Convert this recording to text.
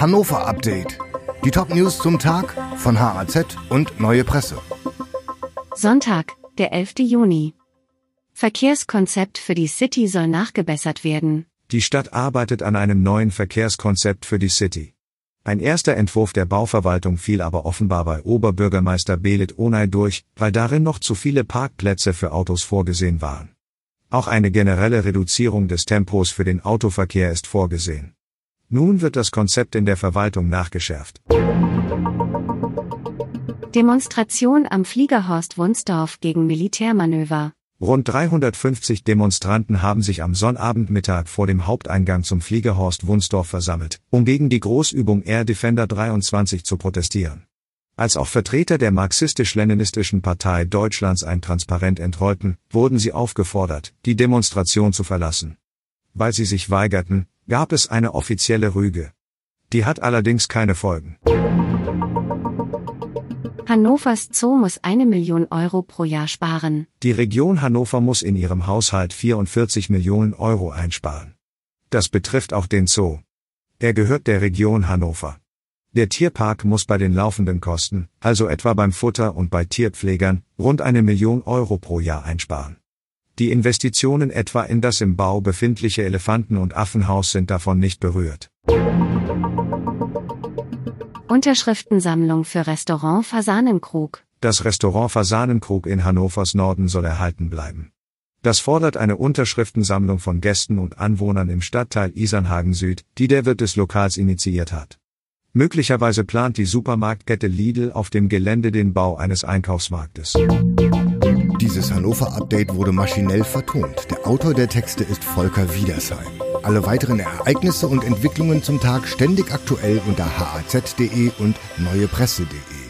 Hannover Update. Die Top-News zum Tag von HAZ und Neue Presse. Sonntag, der 11. Juni. Verkehrskonzept für die City soll nachgebessert werden. Die Stadt arbeitet an einem neuen Verkehrskonzept für die City. Ein erster Entwurf der Bauverwaltung fiel aber offenbar bei Oberbürgermeister Belit Onay durch, weil darin noch zu viele Parkplätze für Autos vorgesehen waren. Auch eine generelle Reduzierung des Tempos für den Autoverkehr ist vorgesehen. Nun wird das Konzept in der Verwaltung nachgeschärft. Demonstration am Fliegerhorst Wunsdorf gegen Militärmanöver. Rund 350 Demonstranten haben sich am Sonnabendmittag vor dem Haupteingang zum Fliegerhorst Wunsdorf versammelt, um gegen die Großübung Air Defender 23 zu protestieren. Als auch Vertreter der marxistisch-leninistischen Partei Deutschlands ein Transparent entrollten, wurden sie aufgefordert, die Demonstration zu verlassen. Weil sie sich weigerten, gab es eine offizielle Rüge. Die hat allerdings keine Folgen. Hannovers Zoo muss eine Million Euro pro Jahr sparen. Die Region Hannover muss in ihrem Haushalt 44 Millionen Euro einsparen. Das betrifft auch den Zoo. Er gehört der Region Hannover. Der Tierpark muss bei den laufenden Kosten, also etwa beim Futter und bei Tierpflegern, rund eine Million Euro pro Jahr einsparen. Die Investitionen etwa in das im Bau befindliche Elefanten- und Affenhaus sind davon nicht berührt. Unterschriftensammlung für Restaurant Fasanenkrug. Das Restaurant Fasanenkrug in Hannovers Norden soll erhalten bleiben. Das fordert eine Unterschriftensammlung von Gästen und Anwohnern im Stadtteil Isernhagen Süd, die der Wirt des Lokals initiiert hat. Möglicherweise plant die Supermarktkette Lidl auf dem Gelände den Bau eines Einkaufsmarktes. Dieses Hannover-Update wurde maschinell vertont. Der Autor der Texte ist Volker Wiedersheim. Alle weiteren Ereignisse und Entwicklungen zum Tag ständig aktuell unter haz.de und neuepresse.de.